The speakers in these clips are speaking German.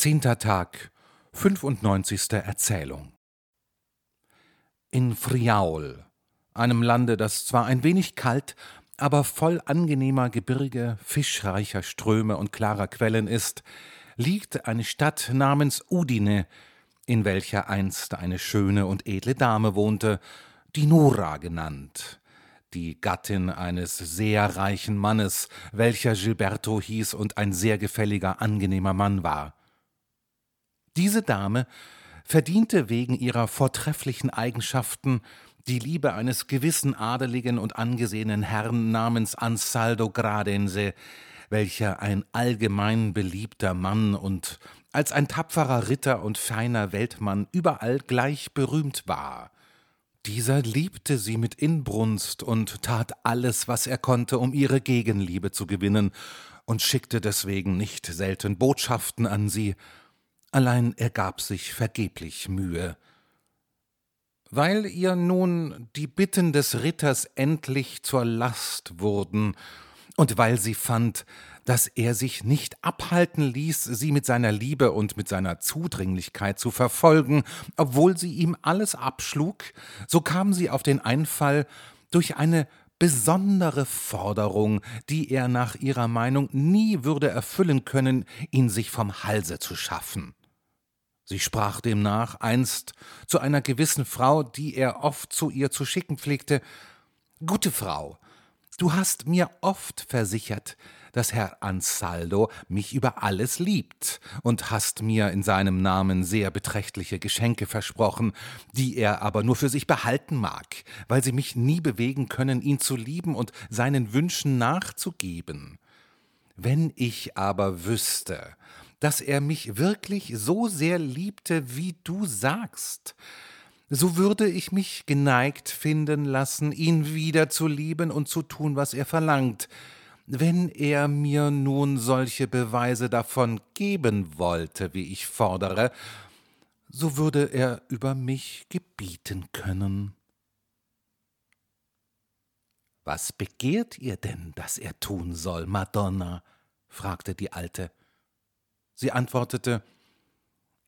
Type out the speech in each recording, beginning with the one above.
Zehnter Tag, 95. Erzählung. In Friaul, einem Lande, das zwar ein wenig kalt, aber voll angenehmer Gebirge, fischreicher Ströme und klarer Quellen ist, liegt eine Stadt namens Udine, in welcher einst eine schöne und edle Dame wohnte, die Nora genannt, die Gattin eines sehr reichen Mannes, welcher Gilberto hieß und ein sehr gefälliger, angenehmer Mann war. Diese Dame verdiente wegen ihrer vortrefflichen Eigenschaften die Liebe eines gewissen adeligen und angesehenen Herrn namens Ansaldo Gradense, welcher ein allgemein beliebter Mann und als ein tapferer Ritter und feiner Weltmann überall gleich berühmt war. Dieser liebte sie mit Inbrunst und tat alles, was er konnte, um ihre Gegenliebe zu gewinnen, und schickte deswegen nicht selten Botschaften an sie, allein er gab sich vergeblich Mühe. Weil ihr nun die Bitten des Ritters endlich zur Last wurden, und weil sie fand, dass er sich nicht abhalten ließ, sie mit seiner Liebe und mit seiner Zudringlichkeit zu verfolgen, obwohl sie ihm alles abschlug, so kam sie auf den Einfall, durch eine besondere Forderung, die er nach ihrer Meinung nie würde erfüllen können, ihn sich vom Halse zu schaffen. Sie sprach demnach einst zu einer gewissen Frau, die er oft zu ihr zu schicken pflegte Gute Frau, du hast mir oft versichert, dass Herr Ansaldo mich über alles liebt und hast mir in seinem Namen sehr beträchtliche Geschenke versprochen, die er aber nur für sich behalten mag, weil sie mich nie bewegen können, ihn zu lieben und seinen Wünschen nachzugeben. Wenn ich aber wüsste, dass er mich wirklich so sehr liebte, wie du sagst, so würde ich mich geneigt finden lassen, ihn wieder zu lieben und zu tun, was er verlangt. Wenn er mir nun solche Beweise davon geben wollte, wie ich fordere, so würde er über mich gebieten können. Was begehrt ihr denn, dass er tun soll, Madonna? fragte die Alte. Sie antwortete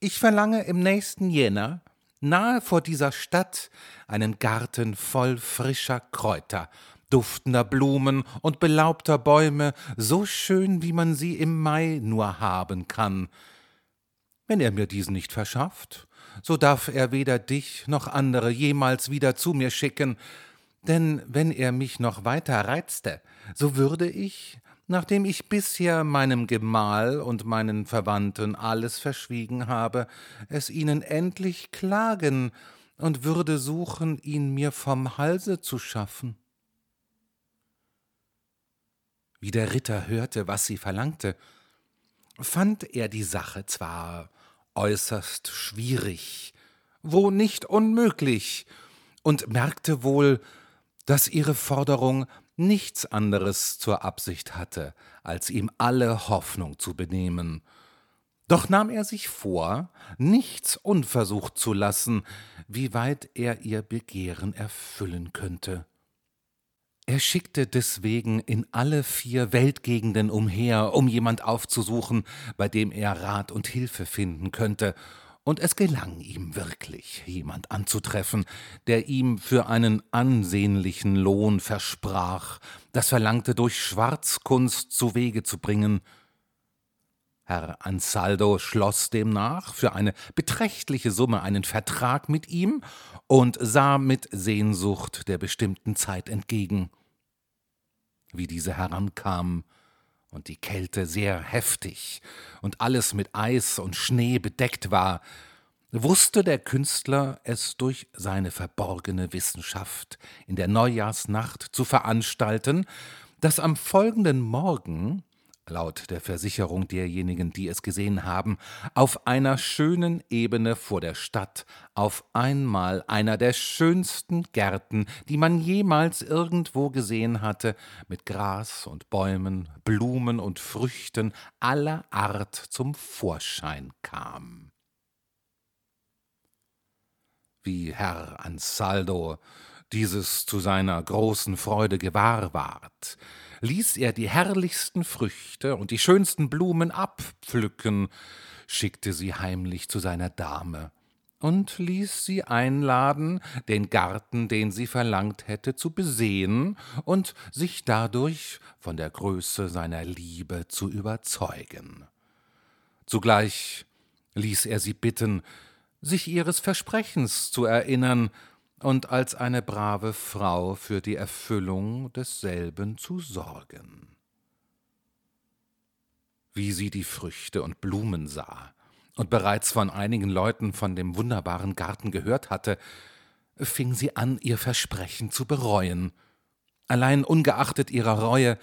Ich verlange im nächsten Jänner, nahe vor dieser Stadt, einen Garten voll frischer Kräuter, duftender Blumen und belaubter Bäume, so schön, wie man sie im Mai nur haben kann. Wenn er mir diesen nicht verschafft, so darf er weder dich noch andere jemals wieder zu mir schicken, denn wenn er mich noch weiter reizte, so würde ich, nachdem ich bisher meinem Gemahl und meinen Verwandten alles verschwiegen habe, es ihnen endlich klagen und würde suchen, ihn mir vom Halse zu schaffen. Wie der Ritter hörte, was sie verlangte, fand er die Sache zwar äußerst schwierig, wo nicht unmöglich, und merkte wohl, dass ihre Forderung nichts anderes zur Absicht hatte, als ihm alle Hoffnung zu benehmen. Doch nahm er sich vor, nichts unversucht zu lassen, wie weit er ihr Begehren erfüllen könnte. Er schickte deswegen in alle vier Weltgegenden umher, um jemand aufzusuchen, bei dem er Rat und Hilfe finden könnte, und es gelang ihm wirklich, jemand anzutreffen, der ihm für einen ansehnlichen Lohn versprach, das Verlangte durch Schwarzkunst zu Wege zu bringen. Herr Ansaldo schloss demnach für eine beträchtliche Summe einen Vertrag mit ihm und sah mit Sehnsucht der bestimmten Zeit entgegen. Wie diese herankam, und die Kälte sehr heftig und alles mit Eis und Schnee bedeckt war, wusste der Künstler es durch seine verborgene Wissenschaft in der Neujahrsnacht zu veranstalten, dass am folgenden Morgen laut der Versicherung derjenigen, die es gesehen haben, auf einer schönen Ebene vor der Stadt auf einmal einer der schönsten Gärten, die man jemals irgendwo gesehen hatte, mit Gras und Bäumen, Blumen und Früchten aller Art zum Vorschein kam. Wie Herr Ansaldo dieses zu seiner großen Freude gewahr ward, ließ er die herrlichsten Früchte und die schönsten Blumen abpflücken, schickte sie heimlich zu seiner Dame und ließ sie einladen, den Garten, den sie verlangt hätte, zu besehen und sich dadurch von der Größe seiner Liebe zu überzeugen. Zugleich ließ er sie bitten, sich ihres Versprechens zu erinnern und als eine brave Frau für die Erfüllung desselben zu sorgen. Wie sie die Früchte und Blumen sah und bereits von einigen Leuten von dem wunderbaren Garten gehört hatte, fing sie an, ihr Versprechen zu bereuen. Allein ungeachtet ihrer Reue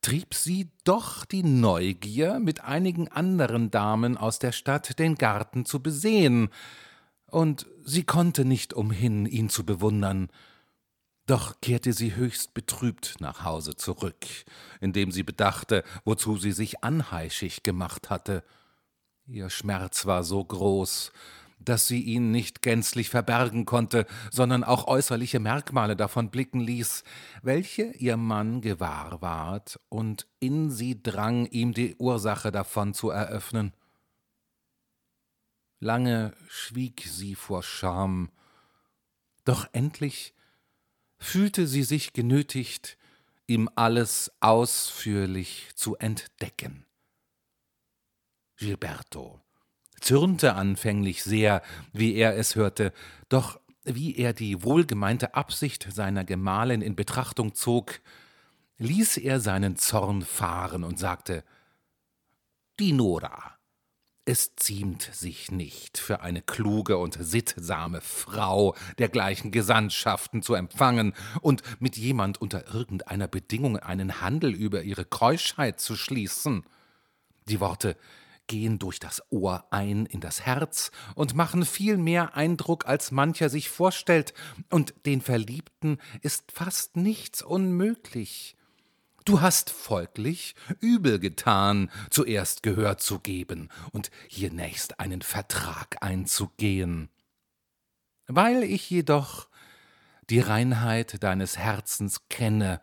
trieb sie doch die Neugier, mit einigen anderen Damen aus der Stadt den Garten zu besehen, und sie konnte nicht umhin, ihn zu bewundern. Doch kehrte sie höchst betrübt nach Hause zurück, indem sie bedachte, wozu sie sich anheischig gemacht hatte. Ihr Schmerz war so groß, dass sie ihn nicht gänzlich verbergen konnte, sondern auch äußerliche Merkmale davon blicken ließ, welche ihr Mann gewahr ward und in sie drang, ihm die Ursache davon zu eröffnen. Lange schwieg sie vor Scham, doch endlich fühlte sie sich genötigt, ihm alles ausführlich zu entdecken. Gilberto zürnte anfänglich sehr, wie er es hörte, doch wie er die wohlgemeinte Absicht seiner Gemahlin in Betrachtung zog, ließ er seinen Zorn fahren und sagte Die Nora, es ziemt sich nicht für eine kluge und sittsame Frau dergleichen Gesandtschaften zu empfangen und mit jemand unter irgendeiner Bedingung einen Handel über ihre Keuschheit zu schließen. Die Worte gehen durch das Ohr ein in das Herz und machen viel mehr Eindruck, als mancher sich vorstellt, und den Verliebten ist fast nichts unmöglich. Du hast folglich übel getan, zuerst Gehör zu geben und hiernächst einen Vertrag einzugehen. Weil ich jedoch die Reinheit deines Herzens kenne,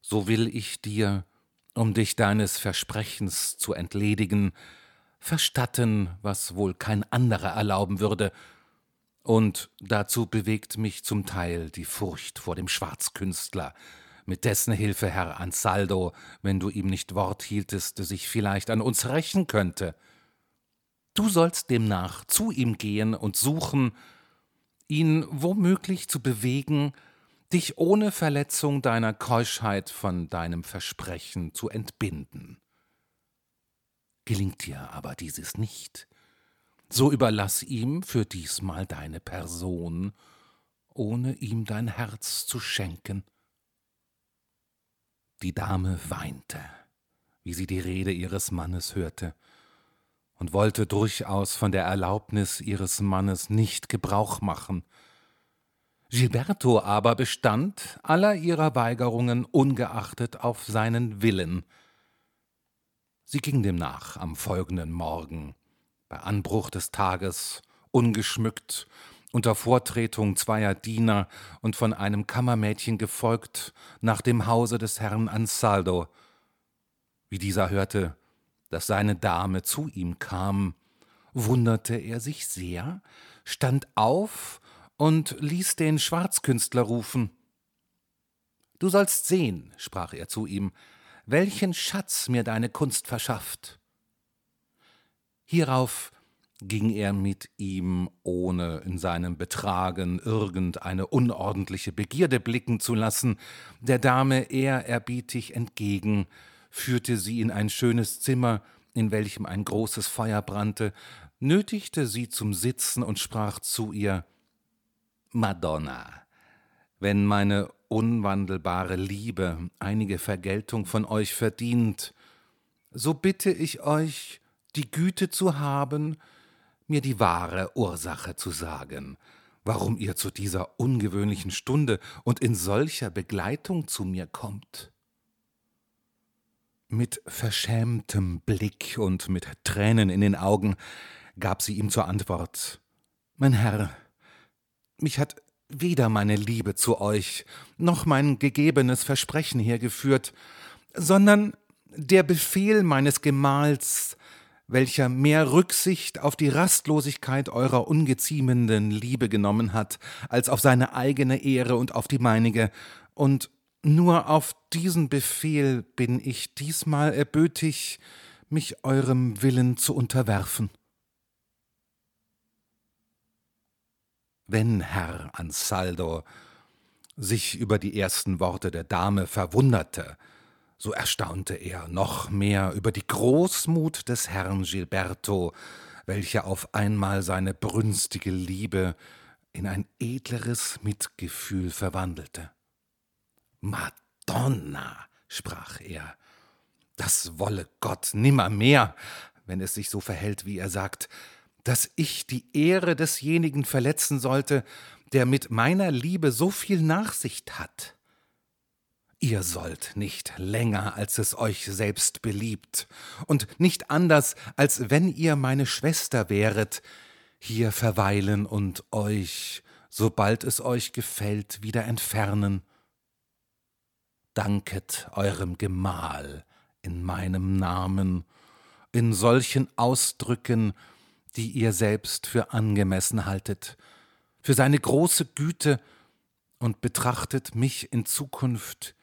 so will ich dir um dich deines Versprechens zu entledigen, verstatten, was wohl kein anderer erlauben würde, und dazu bewegt mich zum Teil die Furcht vor dem Schwarzkünstler, mit dessen Hilfe Herr Ansaldo, wenn du ihm nicht Wort hieltest, sich vielleicht an uns rächen könnte. Du sollst demnach zu ihm gehen und suchen, ihn womöglich zu bewegen, dich ohne Verletzung deiner Keuschheit von deinem Versprechen zu entbinden. Gelingt dir aber dieses nicht, so überlass ihm für diesmal deine Person, ohne ihm dein Herz zu schenken. Die Dame weinte, wie sie die Rede ihres Mannes hörte, und wollte durchaus von der Erlaubnis ihres Mannes nicht Gebrauch machen, Gilberto aber bestand aller ihrer Weigerungen ungeachtet auf seinen Willen. Sie ging dem nach am folgenden Morgen, bei Anbruch des Tages, ungeschmückt, unter Vortretung zweier Diener und von einem Kammermädchen gefolgt, nach dem Hause des Herrn Ansaldo. Wie dieser hörte, dass seine Dame zu ihm kam, wunderte er sich sehr, stand auf und ließ den Schwarzkünstler rufen. Du sollst sehen, sprach er zu ihm, welchen Schatz mir deine Kunst verschafft. Hierauf ging er mit ihm, ohne in seinem Betragen irgendeine unordentliche Begierde blicken zu lassen, der Dame ehrerbietig entgegen, führte sie in ein schönes Zimmer, in welchem ein großes Feuer brannte, nötigte sie zum Sitzen und sprach zu ihr Madonna, wenn meine unwandelbare Liebe einige Vergeltung von euch verdient, so bitte ich euch, die Güte zu haben, mir die wahre Ursache zu sagen, warum ihr zu dieser ungewöhnlichen Stunde und in solcher Begleitung zu mir kommt. Mit verschämtem Blick und mit Tränen in den Augen gab sie ihm zur Antwort Mein Herr, mich hat weder meine Liebe zu euch noch mein gegebenes Versprechen hergeführt, sondern der Befehl meines Gemahls, welcher mehr Rücksicht auf die Rastlosigkeit eurer ungeziemenden Liebe genommen hat, als auf seine eigene Ehre und auf die meinige, und nur auf diesen Befehl bin ich diesmal erbötig, mich eurem Willen zu unterwerfen. Wenn Herr Ansaldo sich über die ersten Worte der Dame verwunderte, so erstaunte er noch mehr über die Großmut des Herrn Gilberto, welcher auf einmal seine brünstige Liebe in ein edleres Mitgefühl verwandelte. Madonna, sprach er, das wolle Gott nimmermehr, wenn es sich so verhält, wie er sagt, dass ich die Ehre desjenigen verletzen sollte, der mit meiner Liebe so viel Nachsicht hat. Ihr sollt nicht länger, als es euch selbst beliebt, und nicht anders, als wenn ihr meine Schwester wäret, hier verweilen und euch, sobald es euch gefällt, wieder entfernen. Danket eurem Gemahl in meinem Namen, in solchen Ausdrücken, die ihr selbst für angemessen haltet, für seine große Güte und betrachtet mich in Zukunft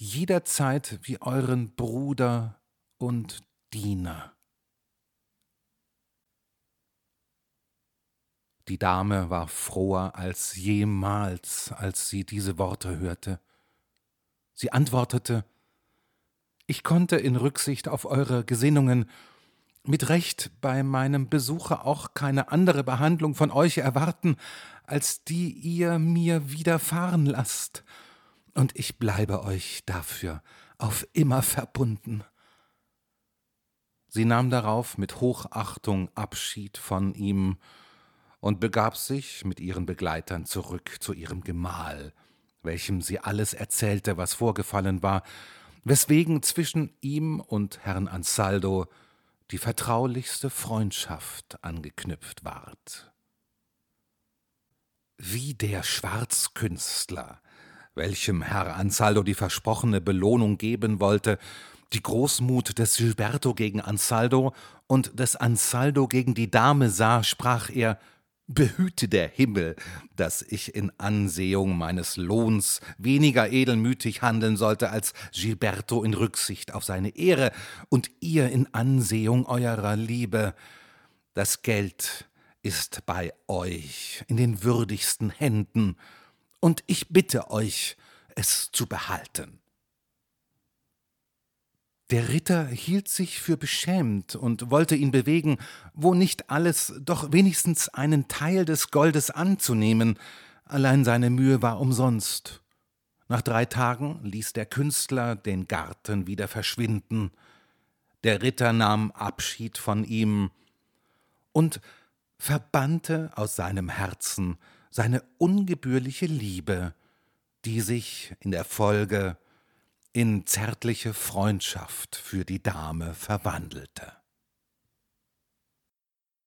jederzeit wie euren Bruder und Diener. Die Dame war froher als jemals, als sie diese Worte hörte. Sie antwortete Ich konnte in Rücksicht auf eure Gesinnungen mit Recht bei meinem Besuche auch keine andere Behandlung von euch erwarten, als die ihr mir widerfahren lasst, und ich bleibe euch dafür auf immer verbunden. Sie nahm darauf mit Hochachtung Abschied von ihm und begab sich mit ihren Begleitern zurück zu ihrem Gemahl, welchem sie alles erzählte, was vorgefallen war, weswegen zwischen ihm und Herrn Ansaldo die vertraulichste Freundschaft angeknüpft ward. Wie der Schwarzkünstler, welchem Herr Ansaldo die versprochene Belohnung geben wollte, die Großmut des Gilberto gegen Ansaldo und des Ansaldo gegen die Dame sah, sprach er Behüte der Himmel, dass ich in Ansehung meines Lohns weniger edelmütig handeln sollte als Gilberto in Rücksicht auf seine Ehre und ihr in Ansehung eurer Liebe. Das Geld ist bei euch in den würdigsten Händen, und ich bitte euch, es zu behalten. Der Ritter hielt sich für beschämt und wollte ihn bewegen, wo nicht alles, doch wenigstens einen Teil des Goldes anzunehmen, allein seine Mühe war umsonst. Nach drei Tagen ließ der Künstler den Garten wieder verschwinden, der Ritter nahm Abschied von ihm und verbannte aus seinem Herzen seine ungebührliche Liebe, die sich in der Folge in zärtliche Freundschaft für die Dame verwandelte.